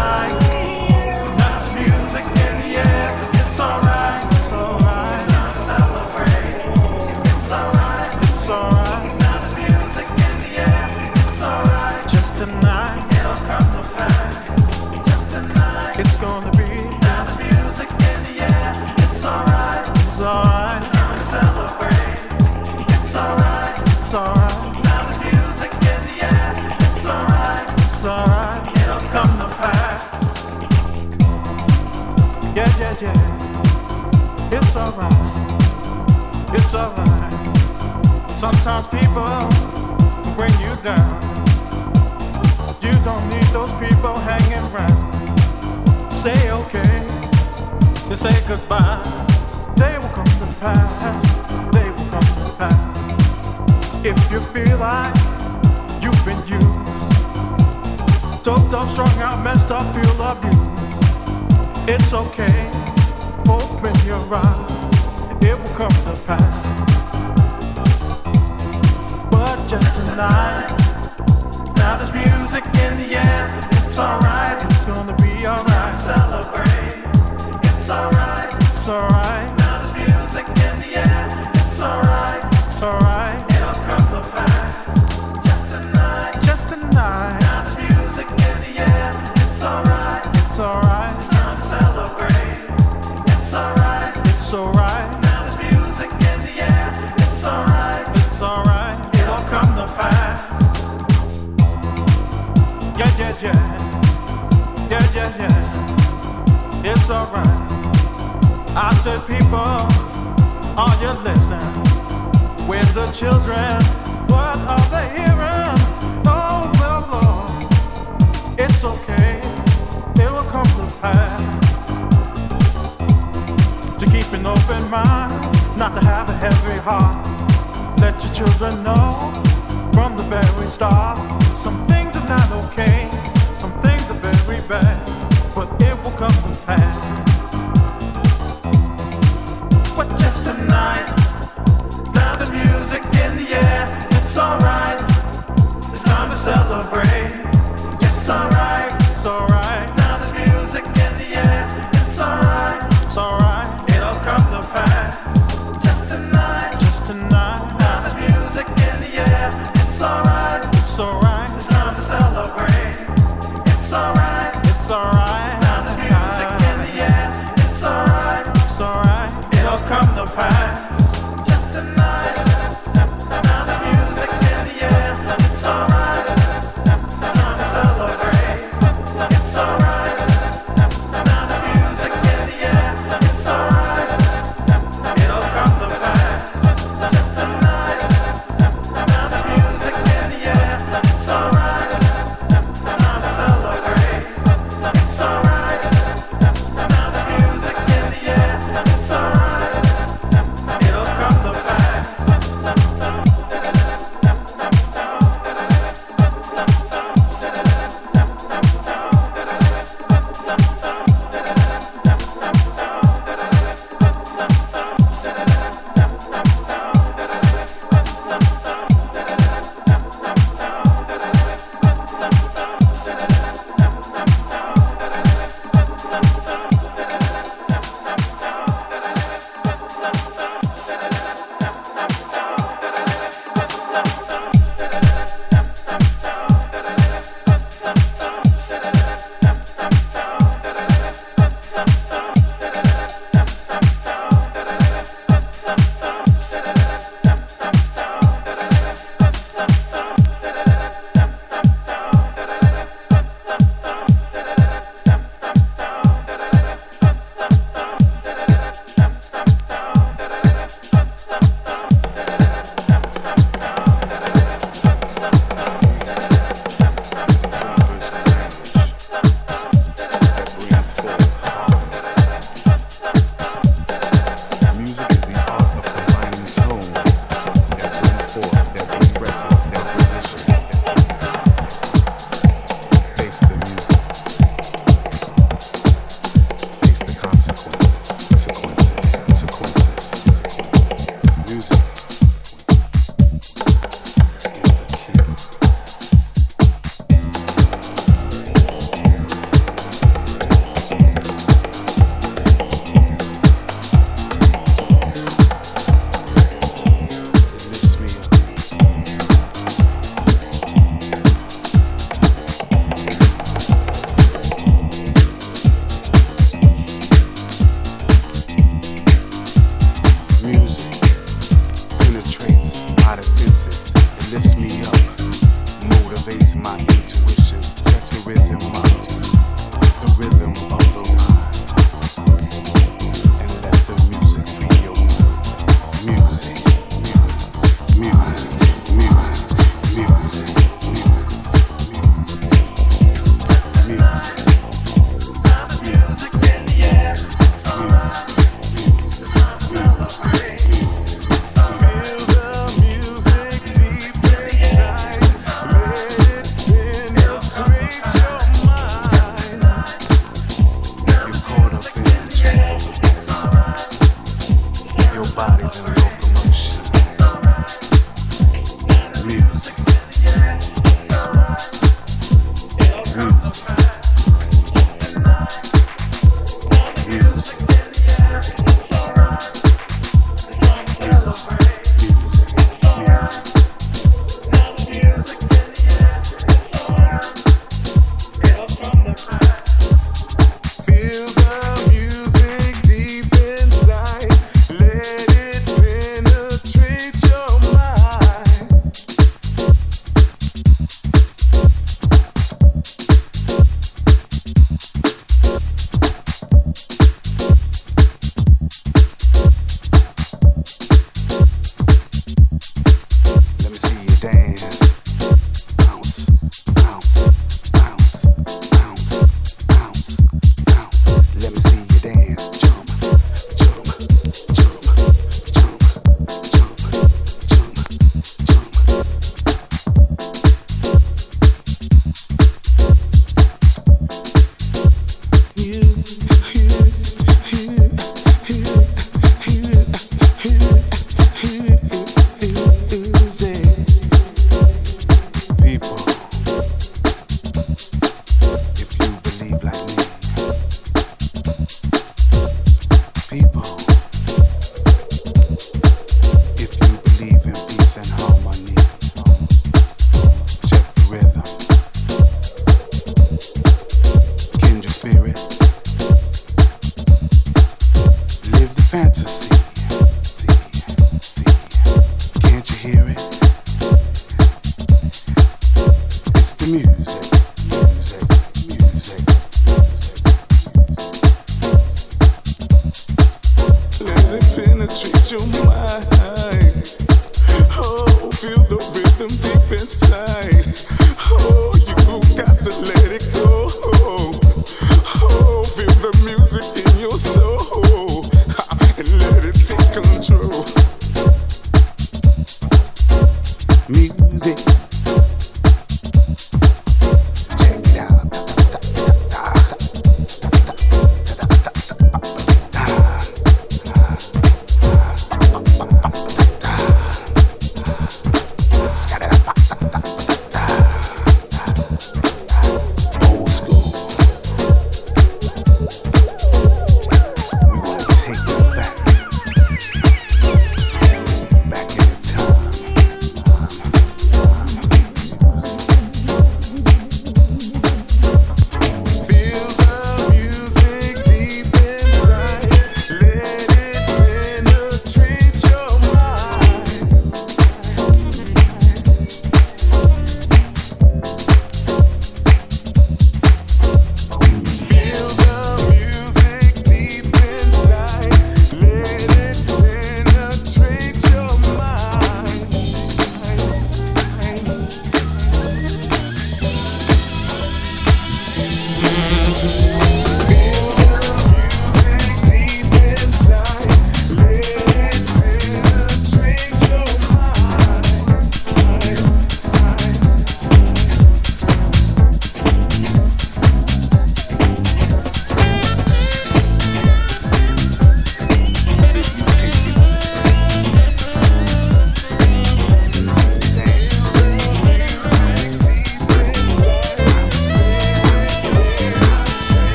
night. Alright. It's alright. Sometimes people bring you down. You don't need those people hanging around. Say okay, to say goodbye. They will come to pass. They will come to pass. If you feel like you've been used, doped up, strung out, messed up, feel abused. It's okay. Open your eyes. It will come to pass. But just tonight, now there's music in the air. It's alright. It's gonna be alright. Celebrate. It's alright. It's alright. Now there's music in the air. It's alright. It's alright. It'll come to pass. Just tonight. Just tonight. Now there's music in the air. It's alright. It's alright. It's time to celebrate. Children? What are they hearing? Oh, well, Lord, it's okay. Keep an open mind, not to have a heavy heart. Let your children know from the very start. Some things are not okay, some things are very bad, but it will come to pass. But just tonight, now there's music in the air. It's alright, it's time to celebrate. It's alright, it's alright.